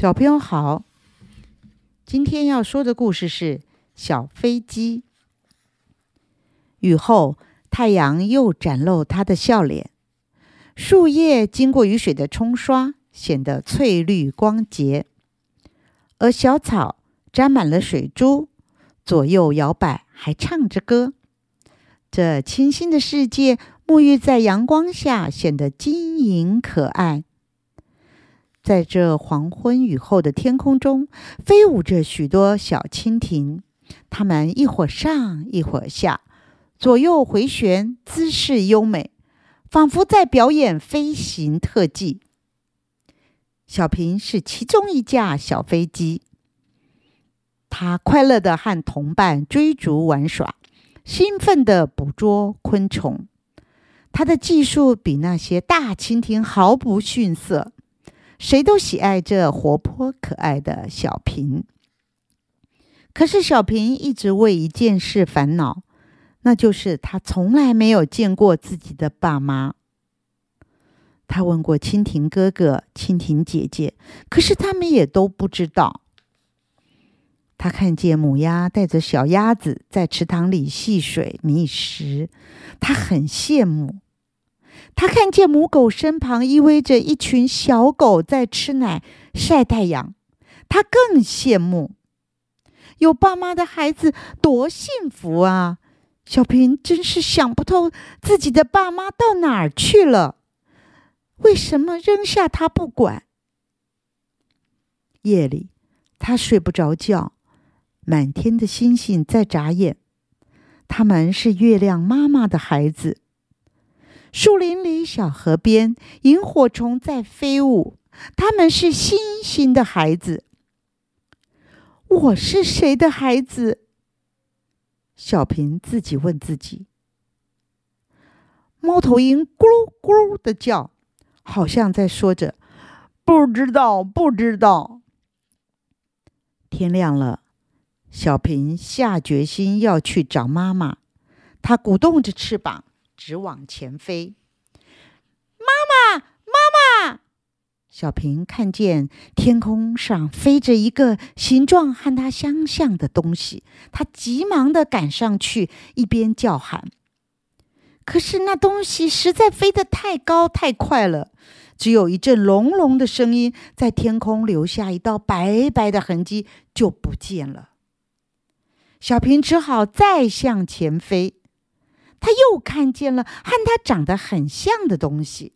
小朋友好，今天要说的故事是小飞机。雨后，太阳又展露它的笑脸，树叶经过雨水的冲刷，显得翠绿光洁，而小草沾满了水珠，左右摇摆，还唱着歌。这清新的世界，沐浴在阳光下，显得晶莹可爱。在这黄昏雨后的天空中，飞舞着许多小蜻蜓，它们一会儿上，一会儿下，左右回旋，姿势优美，仿佛在表演飞行特技。小平是其中一架小飞机，他快乐地和同伴追逐玩耍，兴奋地捕捉昆虫。他的技术比那些大蜻蜓毫不逊色。谁都喜爱这活泼可爱的小平。可是小平一直为一件事烦恼，那就是他从来没有见过自己的爸妈。他问过蜻蜓哥哥、蜻蜓姐姐，可是他们也都不知道。他看见母鸭带着小鸭子在池塘里戏水觅食，他很羡慕。他看见母狗身旁依偎着一群小狗在吃奶、晒太阳，他更羡慕。有爸妈的孩子多幸福啊！小平真是想不透自己的爸妈到哪儿去了，为什么扔下他不管？夜里，他睡不着觉，满天的星星在眨眼，他们是月亮妈妈的孩子。树林里，小河边，萤火虫在飞舞。他们是星星的孩子。我是谁的孩子？小平自己问自己。猫头鹰咕噜咕噜的叫，好像在说着：“不知道，不知道。”天亮了，小平下决心要去找妈妈。他鼓动着翅膀。直往前飞，妈妈，妈妈！小平看见天空上飞着一个形状和他相像的东西，他急忙的赶上去，一边叫喊。可是那东西实在飞得太高太快了，只有一阵隆隆的声音在天空留下一道白白的痕迹，就不见了。小平只好再向前飞。他又看见了和他长得很像的东西，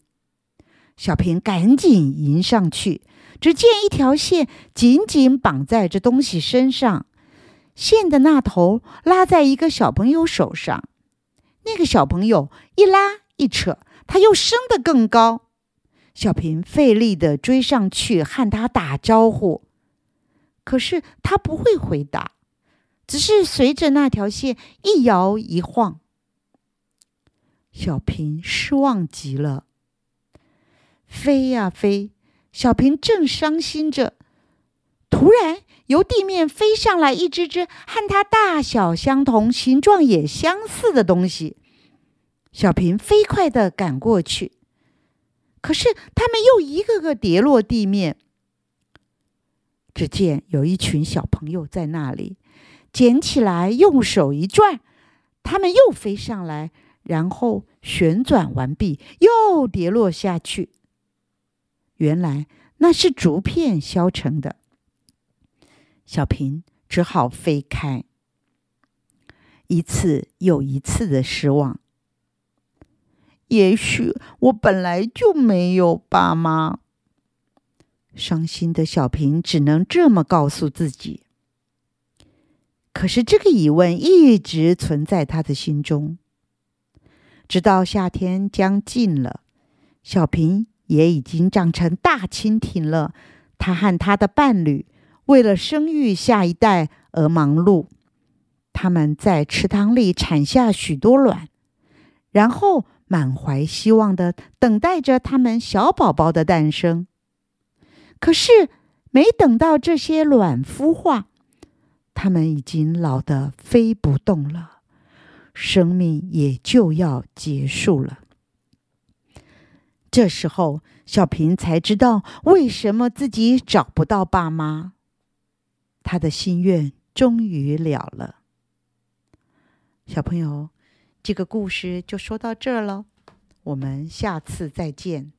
小平赶紧迎上去，只见一条线紧紧绑在这东西身上，线的那头拉在一个小朋友手上，那个小朋友一拉一扯，他又升得更高。小平费力的追上去和他打招呼，可是他不会回答，只是随着那条线一摇一晃。小平失望极了，飞呀飞，小平正伤心着，突然由地面飞上来一只只和它大小相同、形状也相似的东西。小平飞快的赶过去，可是它们又一个个跌落地面。只见有一群小朋友在那里，捡起来用手一转，它们又飞上来。然后旋转完毕，又跌落下去。原来那是竹片削成的。小平只好飞开。一次又一次的失望。也许我本来就没有爸妈。伤心的小平只能这么告诉自己。可是这个疑问一直存在他的心中。直到夏天将近了，小平也已经长成大蜻蜓了。他和他的伴侣为了生育下一代而忙碌。他们在池塘里产下许多卵，然后满怀希望的等待着他们小宝宝的诞生。可是，没等到这些卵孵化，他们已经老得飞不动了。生命也就要结束了。这时候，小平才知道为什么自己找不到爸妈。他的心愿终于了了。小朋友，这个故事就说到这儿了，我们下次再见。